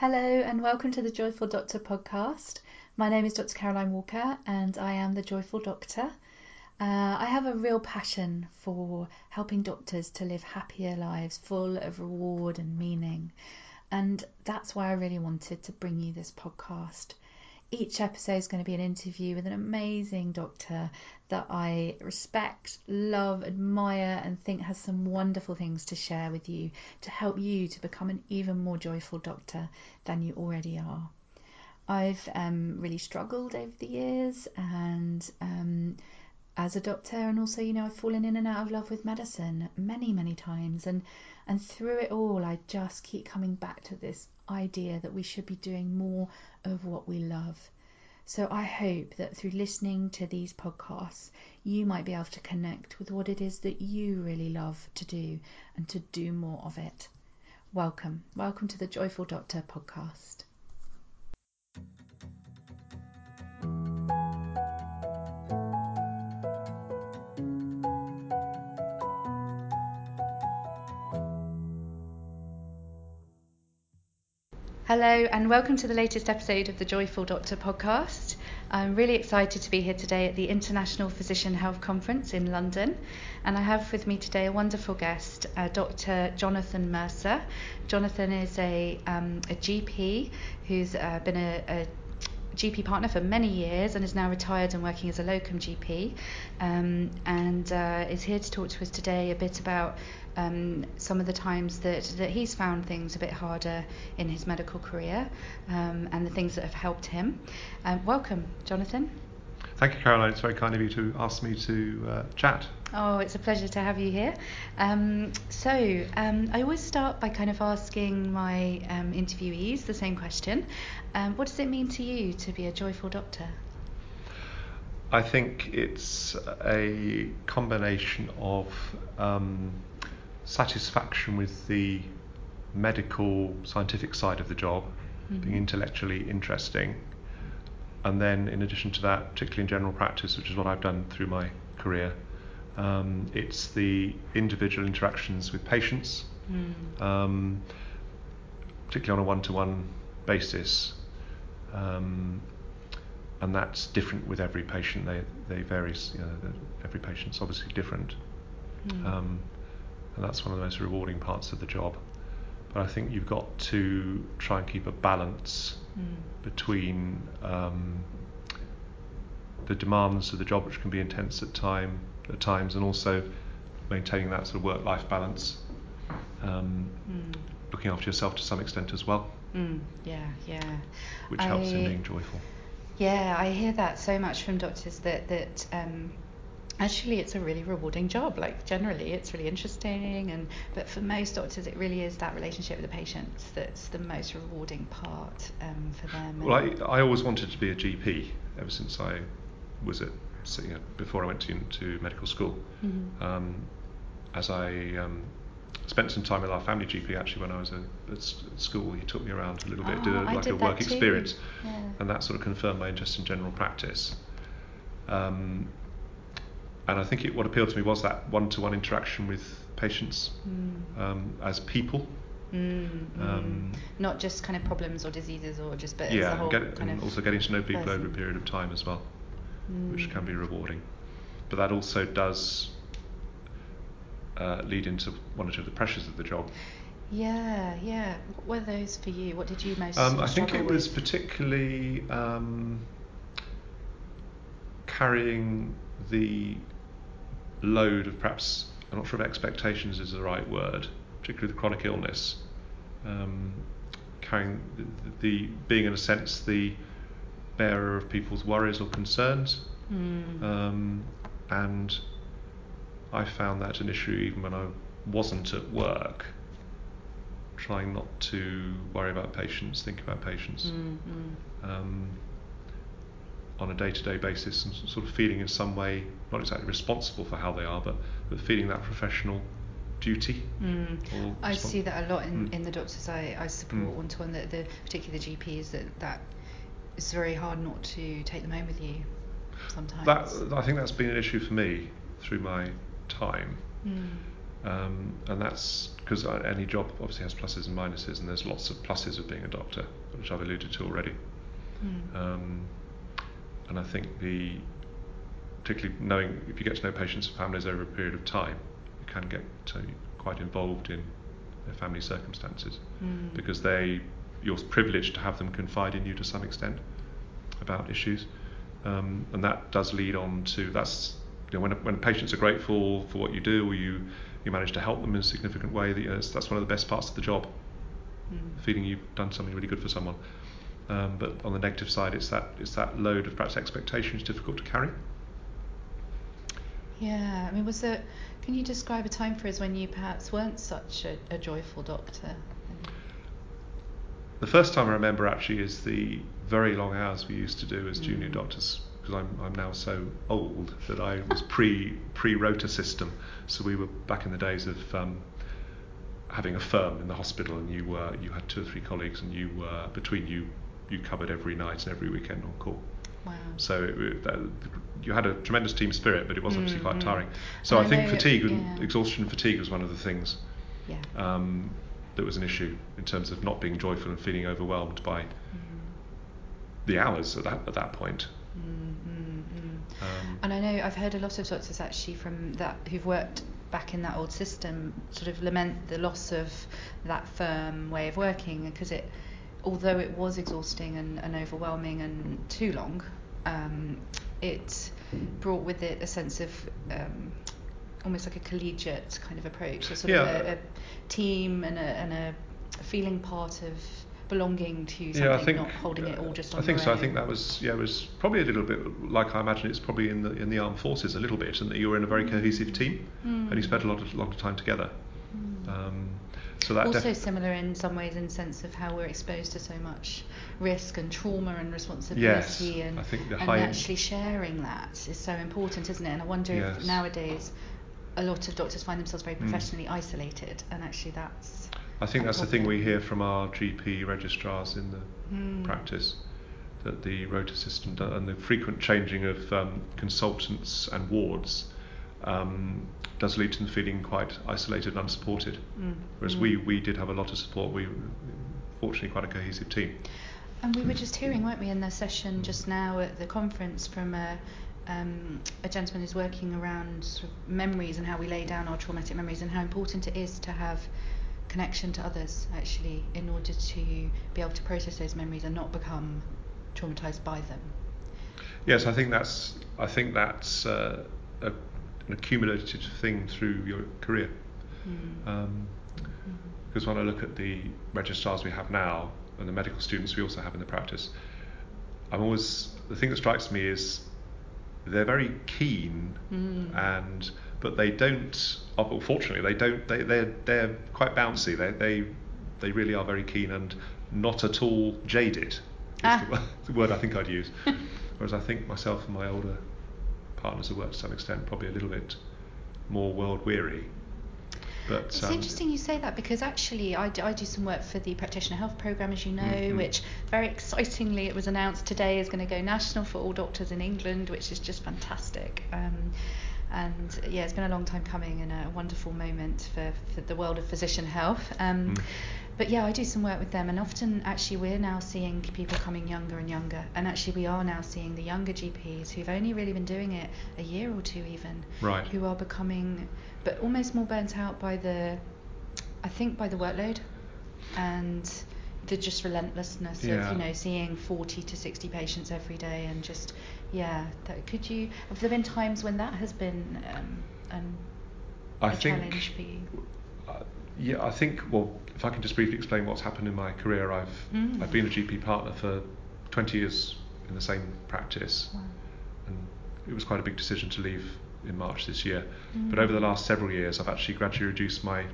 Hello, and welcome to the Joyful Doctor podcast. My name is Dr. Caroline Walker, and I am the Joyful Doctor. Uh, I have a real passion for helping doctors to live happier lives full of reward and meaning. And that's why I really wanted to bring you this podcast. Each episode is going to be an interview with an amazing doctor that I respect, love, admire, and think has some wonderful things to share with you to help you to become an even more joyful doctor than you already are. I've um, really struggled over the years and um, as a doctor and also you know I've fallen in and out of love with medicine many many times and and through it all I just keep coming back to this idea that we should be doing more of what we love. So I hope that through listening to these podcasts, you might be able to connect with what it is that you really love to do and to do more of it. Welcome. Welcome to the Joyful Doctor podcast. Hello, and welcome to the latest episode of the Joyful Doctor podcast. I'm really excited to be here today at the International Physician Health Conference in London. And I have with me today a wonderful guest, uh, Dr. Jonathan Mercer. Jonathan is a, um, a GP who's uh, been a, a GP partner for many years and is now retired and working as a locum GP, um, and uh, is here to talk to us today a bit about um, some of the times that, that he's found things a bit harder in his medical career um, and the things that have helped him. Um, welcome, Jonathan. Thank you, Caroline. It's very kind of you to ask me to uh, chat. Oh, it's a pleasure to have you here. Um, so, um, I always start by kind of asking my um, interviewees the same question um, What does it mean to you to be a joyful doctor? I think it's a combination of um, satisfaction with the medical scientific side of the job, mm-hmm. being intellectually interesting, and then in addition to that, particularly in general practice, which is what I've done through my career, um, it's the individual interactions with patients, mm. um, particularly on a one-to-one basis, um, and that's different with every patient. They they vary. You know, every patient's obviously different, mm. And that's one of the most rewarding parts of the job. But I think you've got to try and keep a balance mm. between um, the demands of the job, which can be intense at time at times, and also maintaining that sort of work-life balance, um, mm. looking after yourself to some extent as well. Mm, yeah, yeah. Which helps in being joyful. Yeah, I hear that so much from doctors that that um, actually it's a really rewarding job. Like generally it's really interesting and but for most doctors it really is that relationship with the patients that's the most rewarding part um, for them. Well I, I always wanted to be a GP ever since I was at you know, before I went to, to medical school. Mm-hmm. um, as I um, spent some time with our family GP actually when I was a, at school he took me around a little bit oh, did a, like did a work experience. Yeah. and that sort of confirmed my interest in general practice. Um, and I think it, what appealed to me was that one-to-one interaction with patients mm. um, as people. Mm, um, Not just kind of problems or diseases, or just but yeah, and, get, and also getting to know people person. over a period of time as well, mm. which can be rewarding. But that also does uh, lead into one or two of the pressures of the job. Yeah, yeah. What were those for you? What did you most? Um, I think it with? was particularly um, carrying the load of perhaps, I'm not sure if expectations is the right word, particularly the chronic illness, um, carrying the, the, being in a sense the bearer of people's worries or concerns. Mm. Um, and I found that an issue even when I wasn't at work, trying not to worry about patients, think about patients. Mm-hmm. Um, on a day-to-day basis and sort of feeling in some way not exactly responsible for how they are, but but feeling that professional duty. Mm. I see that a lot in, mm. in the doctors I, I support one to one, that the particularly the GPs that that it's very hard not to take them home with you sometimes. That I think that's been an issue for me through my time. Mm. Um, and that's because any job obviously has pluses and minuses, and there's lots of pluses of being a doctor, which I've alluded to already. Mm. Um, and I think the particularly knowing if you get to know patients and families over a period of time, you can get to quite involved in their family circumstances Mm. because they you're privileged to have them confide in you to some extent about issues, um, and that does lead on to that's you know when when patients are grateful for what you do or you you manage to help them in a significant way that, you know, that's, one of the best parts of the job Mm. feeling you've done something really good for someone. Um, but on the negative side, it's that it's that load of perhaps expectation is difficult to carry. Yeah, I mean, was there? Can you describe a time for us when you perhaps weren't such a, a joyful doctor? The first time I remember actually is the very long hours we used to do as junior Mm. doctors because I'm, I'm now so old that I was pre pre rota system. So we were back in the days of um, having a firm in the hospital, and you were you had two or three colleagues, and you were between you you covered every night and every weekend on call. Wow. So it, that, you had a tremendous team spirit, but it was obviously quite Mm, mm. tiring. So I I think fatigue and yeah. exhaustion and fatigue was one of the things Yeah. um, that was an issue in terms of not being joyful and feeling overwhelmed by Mm, the hours at that at that point. mm, mm, mm. Um, And I know I've heard a lot of doctors actually from that who've worked back in that old system sort of lament the loss of that firm way of working because it, although it was exhausting and, and overwhelming and too long, um, it brought with it a sense of um, almost like a collegiate kind of approach, a sort Yeah. of a, a team and a, and a feeling part of belonging to something, yeah, I think not holding it all just on I think so. I think that was yeah, it was probably a little bit like I imagine it's probably in the in the armed forces a little bit, and that you were in a very cohesive team and you Mm. spent a lot of lot of time together. Mm. Um, so that also def- similar in some ways in sense of how we're exposed to so much risk and trauma and responsibility and, I think the and high- actually sharing that is so important isn't it and I wonder Yes. if nowadays a lot of doctors find themselves very Mm. professionally isolated and actually that's I think that's the thing we hear from our GP registrars in the Mm. practice that the rota system and the frequent changing of um, consultants and wards um, does lead to them feeling quite isolated and unsupported. Mm. Whereas Mm. we, we did have a lot of support. We fortunately quite a cohesive team. And we were just hearing, weren't we, in the session just now at the conference from a, um, a gentleman who's working around sort of memories and how we lay down our traumatic memories and how important it is to have connection to others actually in order to be able to process those memories and not become traumatized by them. Yes, I think that's I think that's uh, a, an accumulative thing through your career. Mm. Um, because when I look at the registrars we have now and the medical students we also have in the practice, I'm always the thing that strikes me is they're very keen Mm. and but they don't. oh, Fortunately, they don't. They they're they're quite bouncy. They they they really are very keen and not at all jaded. Is Ah. the word I think I'd use. Whereas I think myself and my older partners have worked to some extent probably a little bit more world weary. But It's um, interesting you say that because actually I do, I do some work for the practitioner health program as you know Mhm. which very excitingly it was announced today is going to go national for all doctors in England which is just fantastic um, and yeah it's been a long time coming and a wonderful moment for, for the world of physician health um, Mm. But yeah I do some work with them and often actually we're now seeing people coming younger and younger and actually we are now seeing the younger GPs who've only really been doing it a year or two even Right. who are becoming but almost more burnt out by the I think by the workload and the just relentlessness Yeah. of you know seeing 40 to 60 patients every day and just yeah that could you have there been times when that has been um, I a think challenge for you Uh, yeah, I think. Well, if I can just briefly explain what's happened in my career, I've Mm. I've been a GP partner for 20 years in the same practice, wow. and it was quite a big decision to leave in March this year. Mm. But over the last several years, I've actually gradually reduced my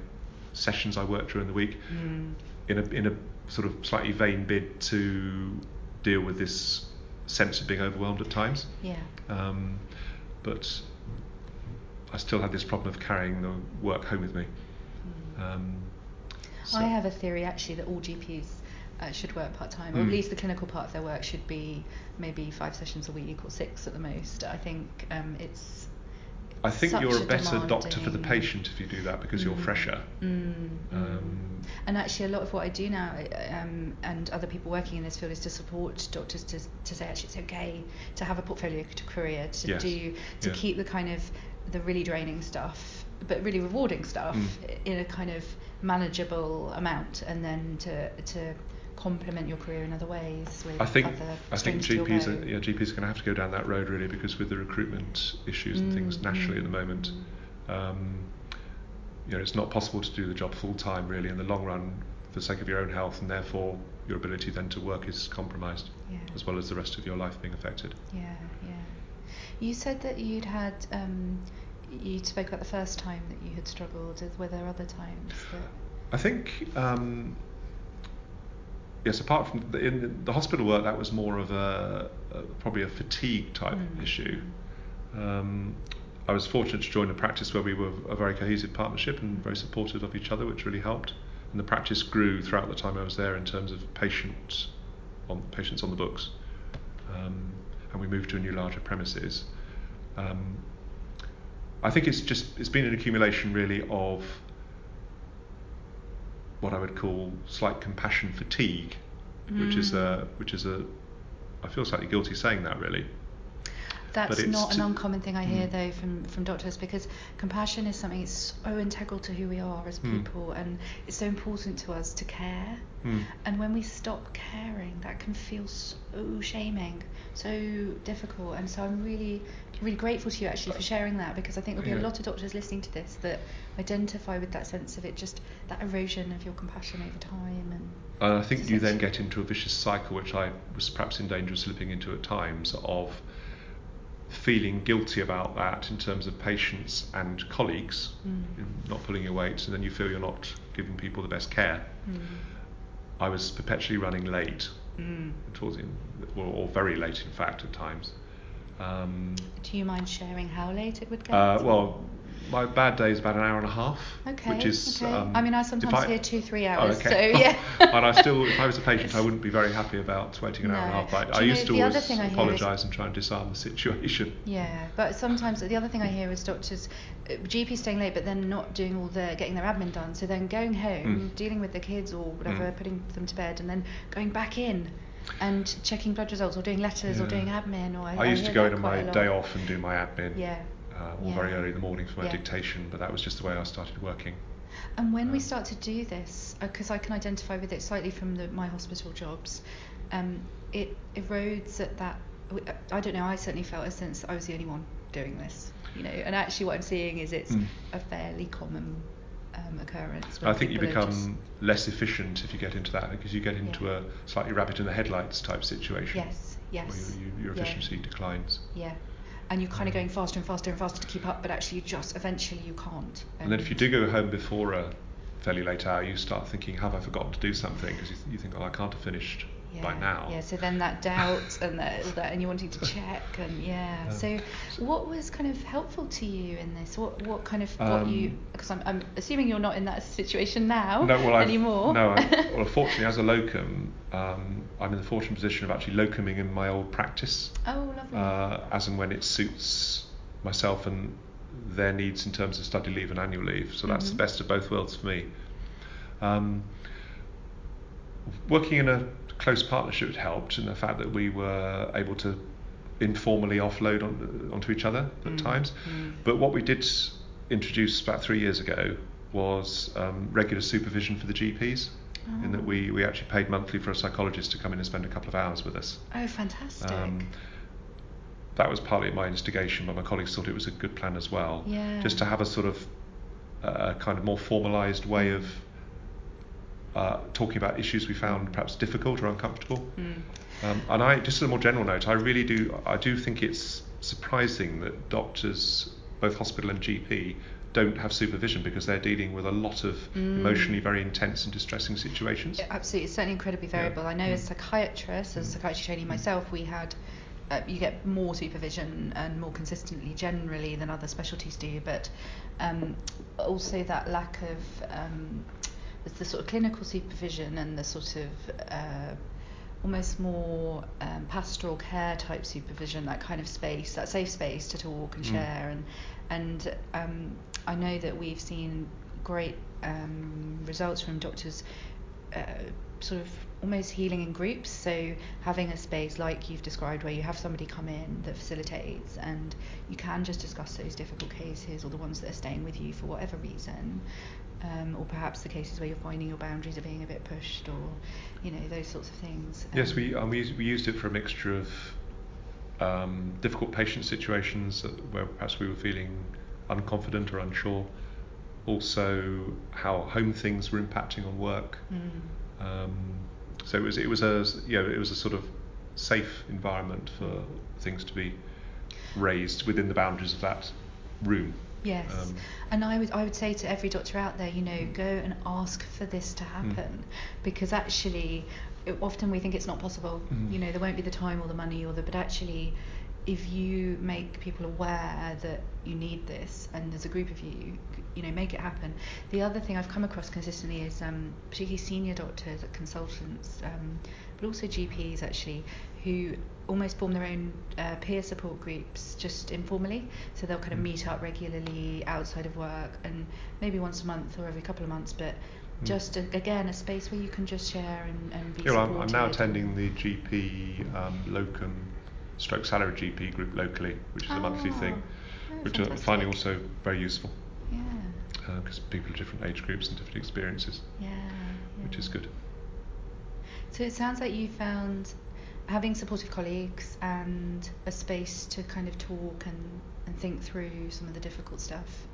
sessions I work during the week Mm. in a in a sort of slightly vain bid to deal with this sense of being overwhelmed at times. yeah Um, but I still had this problem of carrying the work home with me. Mm. Um, so- I have a theory actually that all GPs uh, should work part time, or at Mm. least the clinical part of their work should be maybe five sessions a week or six at the most. I think um, it's I think such you're a a better doctor for the patient if you do that because you're Mm. fresher. Mm, mm. Um, and actually, a lot of what I do now, um, and other people working in this field, is to support doctors to, to say actually it's okay to have a portfolio career, to Yes. do, to Yeah. keep the kind of the really draining stuff, but really rewarding stuff Mm. in a kind of manageable amount, and then to to complement your career in other ways with I think I think strings to your GPs are, yeah, GPs are going to have to go down that road really because with the recruitment issues and things nationally mm, at the moment, mm. um, you know, it's not possible to do the job full time really in the long run for the sake of your own health, and therefore your ability then to work is compromised, Yeah. as well as the rest of your life being affected. Yeah, yeah. You said that you'd had, um, you spoke about the first time that you had struggled. Were there other times that? I think um, yes, apart from the, in the hospital work, that was more of a, a probably a fatigue type Mm. issue. Um, I was fortunate to join a practice where we were a very cohesive partnership and very supportive of each other, which really helped. And the practice grew throughout the time I was there in terms of patient on patients on the books. Um, and we moved to a new larger premises. Um, I think it's just it's been an accumulation really of what I would call slight compassion fatigue, which is mm. a which is a I feel slightly guilty saying that really. That's not an uncommon thing I hear Mm. though from, from doctors because compassion is something that's so integral to who we are as Mm. people and it's so important to us to care. Hmm. And when we stop caring, that can feel so shaming, so difficult. And so I'm really, really grateful to you actually for sharing that because I think there'll be a lot of doctors listening to this that identify with that sense of it, just that erosion of your compassion over time. And And I think you then get into a vicious cycle, which I was perhaps in danger of slipping into at times, of feeling guilty about that in terms of patients and colleagues, Mm. not pulling your weight, and then you feel you're not giving people the best care. Mm. I was perpetually running late, Mm. towards end- or, or very late, in fact, at times. Um, Do you mind sharing how late it would get? uh, well, my bad day is about an hour and a half, Okay. which is. okay. Um, I mean, I sometimes I- hear three hours. okay. So yeah. and I still, if I was a patient, I wouldn't be very happy about waiting an hour and a half. But Do I used know, to always I is- apologise and try and disarm the situation. Yeah, but sometimes the other thing I hear is doctors, uh, GPs staying late, but then not doing all the getting their admin done. So then going home, Mm. dealing with the kids or whatever, Mm. putting them to bed, and then going back in and checking blood results or doing letters or doing admin. Or I, I used to go in on my day off and do my admin, Yeah. Uh, or very early in the morning for my Yeah. dictation. But that was just the way I started working. And when we Um, start to do this, because I can identify with it slightly from the, my hospital jobs, um, it erodes at that. I don't know. I certainly felt a sense that I was the only one doing this, you know. And actually, what I'm seeing is it's Mm. a fairly common um, occurrence. I think you become less efficient if you get into that because you get into Yeah. a slightly rabbit in the headlights type situation. yes, yes, Where you, you, your yeah. efficiency declines. yeah. And you're kind of going faster and faster and faster to keep up, but actually, you just eventually you can't. And then if you do go home before a fairly late hour, you start thinking, have I forgotten to do something? Because you, you think, oh, I can't have finished yeah, by now. Yeah, so then that doubt and that, that and you wanting to check and yeah. Um, so what was kind of helpful to you in this? What what kind of got you? Um, Because I'm, I'm assuming you're not in that situation now No, well, I've. No, I, well, fortunately, as a locum, um, I'm in the fortunate position of actually locuming in my old practice, oh, lovely. uh, as and when it suits myself and their needs in terms of study leave and annual leave. So that's Mhm. the best of both worlds for me. Um, working in a close partnership helped in the fact that we were able to informally offload on, onto each other at Mm, times. mm. But what we did introduce about three years ago was um, regular supervision for the GPs, in that Oh. we, we actually paid monthly for a psychologist to come in and spend a couple of hours with us. Oh, fantastic. Um, that was partly at my instigation, but my colleagues thought it was a good plan as well. Yeah. Just to have a sort of uh, kind of more formalised way of uh, talking about issues we found perhaps difficult or uncomfortable. Mm. Um, and I, just a more general note, I really do, I do think it's surprising that doctors, both hospital and GP, don't have supervision because they're dealing with a lot of Mm. emotionally very intense and distressing situations. Yeah, Absolutely, it's certainly incredibly Yeah. variable. I know as Mm. psychiatrists, as Mm. psychiatry training myself, we had uh, you get more supervision and more consistently generally than other specialties do, but um, also that lack of um, there's the sort of clinical supervision and the sort of uh, almost more um, pastoral care type supervision, that kind of space, that safe space to talk and Mm. share. And and um, I know that we've seen great um, results from doctors. Uh, sort of almost healing in groups. So having a space like you've described where you have somebody come in that facilitates and you can just discuss those difficult cases or the ones that are staying with you for whatever reason. Um, or perhaps the cases where you're finding your boundaries are being a bit pushed or you know those sorts of things. Yes, Um, we, um, we, used, we used it for a mixture of um, difficult patient situations where perhaps we were feeling unconfident or unsure. Also, how home things were impacting on work. mm, Um, so it was it was a you know, it was a sort of safe environment for things to be raised within the boundaries of that room. Yes, Um, and I would I would say to every doctor out there, you know, Mm. go and ask for this to happen, because actually, it, often we think it's not possible. Mhm. You know, there won't be the time or the money or the, but actually, if you make people aware that you need this, and there's a group of you, you know, make it happen. The other thing I've come across consistently is um, particularly senior doctors, consultants, um, but also GPs actually, who almost form their own uh, peer support groups just informally. So they'll kind of Mm. meet up regularly outside of work and maybe once a month or every couple of months, but Mm. just a, again a space where you can just share and, and be Yeah, well, I'm, I'm now attending the GP um, locum stroke salary GP group locally, which is a monthly Ah, thing, which I'm finding also very useful Yeah, because people of different age groups and different experiences, yeah, which is good. So it sounds like you found having supportive colleagues and a space to kind of talk and, and think through some of the difficult stuff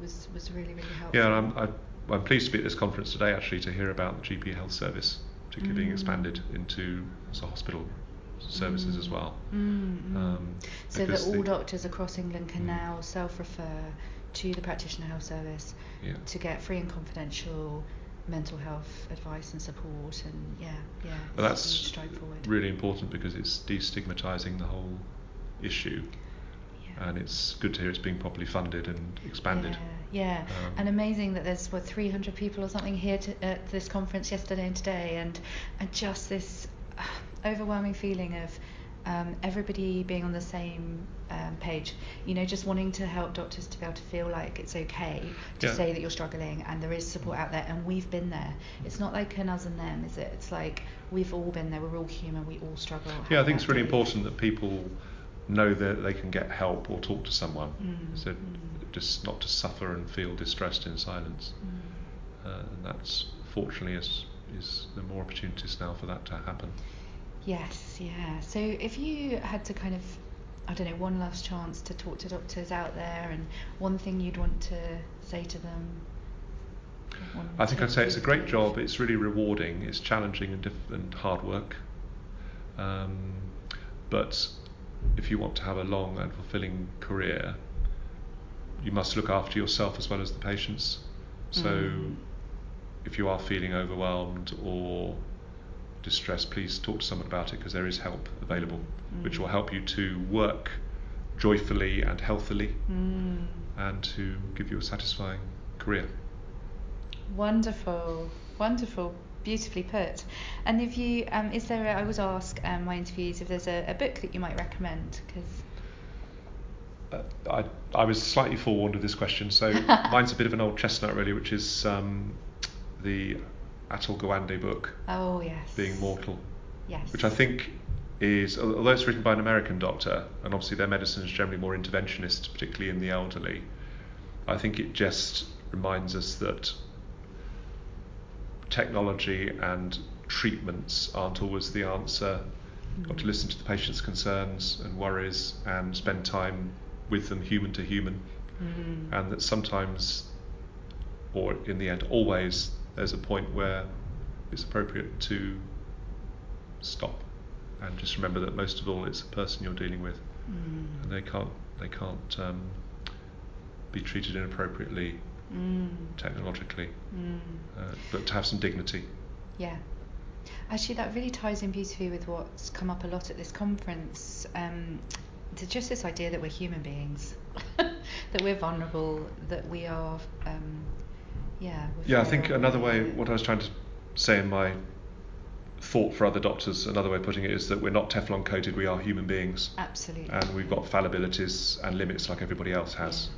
was, was really, really helpful. Yeah, I'm, I, I'm pleased to be at this conference today actually to hear about the GP health service, particularly being Mm. expanded into as a hospital services as well. Mm, mm. Um, so that all the- doctors across England can Mm. now self-refer to the practitioner health service Yeah. to get free and confidential mental health advice and support and yeah yeah a that's really important because it's destigmatizing the whole issue, yeah. and it's good to hear it's being properly funded and expanded. Yeah, yeah. Um, and amazing that there's what 300 people or something here to, at this conference yesterday and today, and and just this overwhelming feeling of um, everybody being on the same um, page. You know, just wanting to help doctors to be able to feel like it's okay to Yeah. say that you're struggling and there is support out there, and we've been there. It's not like an us and them, is it? It's like we've all been there. We're all human. We all struggle. Yeah, I think it's really days. important that people know that they can get help or talk to someone, Mm, so mm. just not to suffer and feel distressed in silence. Mm. Uh, and that's fortunately is is there more opportunities now for that to happen. Yes, yeah. So if you had to kind of, I don't know, one last chance to talk to doctors out there and one thing you'd want to say to them. I think I'd say it's a great job. It's really rewarding. It's challenging and, diff- and hard work. Um, but if you want to have a long and fulfilling career, you must look after yourself as well as the patients. So Mm. if you are feeling overwhelmed or distressed, please talk to someone about it because there is help available, which Mm. will help you to work joyfully and healthily Mm. and to give you a satisfying career. Wonderful, wonderful, beautifully put. And if you, um, is there? A, I always ask um, my interviews if there's a, a book that you might recommend because. Uh, I, I was slightly forewarned of this question, so mine's a bit of an old chestnut, really, which is um, the Atul Gawande book, Oh yes. Being Mortal, Yes. which I think is, although it's written by an American doctor, and obviously their medicine is generally more interventionist, particularly in the elderly, I think it just reminds us that technology and treatments aren't always the answer. You've got to Mm. listen to the patient's concerns and worries and spend time with them, human to human Mm. and that sometimes, or in the end, always, there's a point where it's appropriate to stop and just remember that most of all, it's a person you're dealing with, Mm. and they can't they can't um, be treated inappropriately Mm. technologically, Mm. uh, but to have some dignity. Yeah. Actually, that really ties in beautifully with what's come up a lot at this conference. Um, to just this idea that we're human beings, that we're vulnerable, that we are, um, yeah. Yeah, I think another way, what I was trying to say in my thought for other doctors, another way of putting it is that we're not Teflon coated, we are human beings. Absolutely. And we've got fallibilities and limits like everybody else has.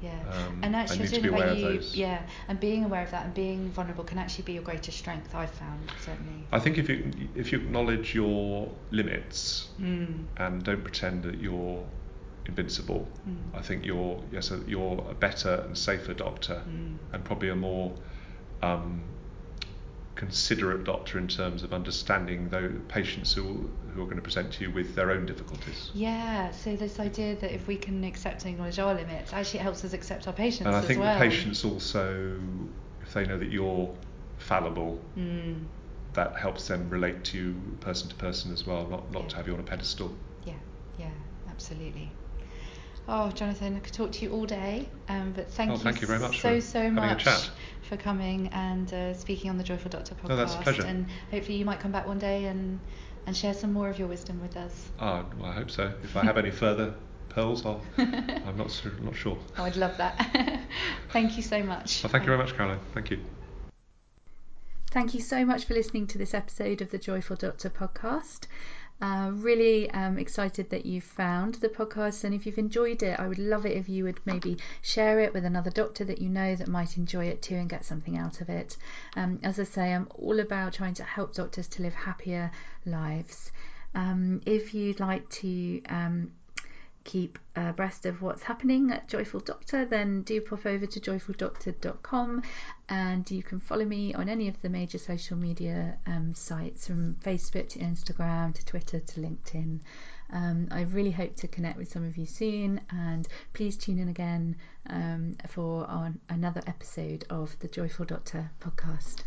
Yeah. Um, and actually, and need to I be don't know aware about of you, those. yeah, and being aware of that and being vulnerable can actually be your greatest strength. I've found certainly. I think if you if you acknowledge your limits Mm. and don't pretend that you're invincible, Mm. I think you're yes a, you're a better and safer doctor Mm. and probably a more um, considerate doctor in terms of understanding those patients who who are going to present to you with their own difficulties. Yeah. So this idea that if we can accept and acknowledge our limits, actually it helps us accept our patients And I as think well. the patients also, if they know that you're fallible, Mm. that helps them relate to you person to person as well, not not Yeah. to have you on a pedestal. Yeah. Yeah. Absolutely. Oh, Jonathan, I could talk to you all day, um, but thank Oh, you, thank you very much so so much chat. for coming and uh, speaking on the Joyful Doctor podcast. No, that's a pleasure. And hopefully you might come back one day and and share some more of your wisdom with us. Ah, well, I hope so. If I have any further pearls, I'll, I'm not sur- not sure. Oh, I'd love that. thank you so much. Well, thank you very much, Caroline. Thank you. Thank you so much for listening to this episode of the Joyful Doctor podcast. Uh, really um, excited that you've found the podcast, and if you've enjoyed it, I would love it if you would maybe share it with another doctor that you know that might enjoy it too and get something out of it. Um, as I say, I'm all about trying to help doctors to live happier lives. Um, if you'd like to um, keep abreast of what's happening at Joyful Doctor, then do pop over to joyfuldoctor.com and you can follow me on any of the major social media um, sites from Facebook to Instagram to Twitter to LinkedIn. Um, I really hope to connect with some of you soon and please tune in again um, for our, another episode of the Joyful Doctor podcast.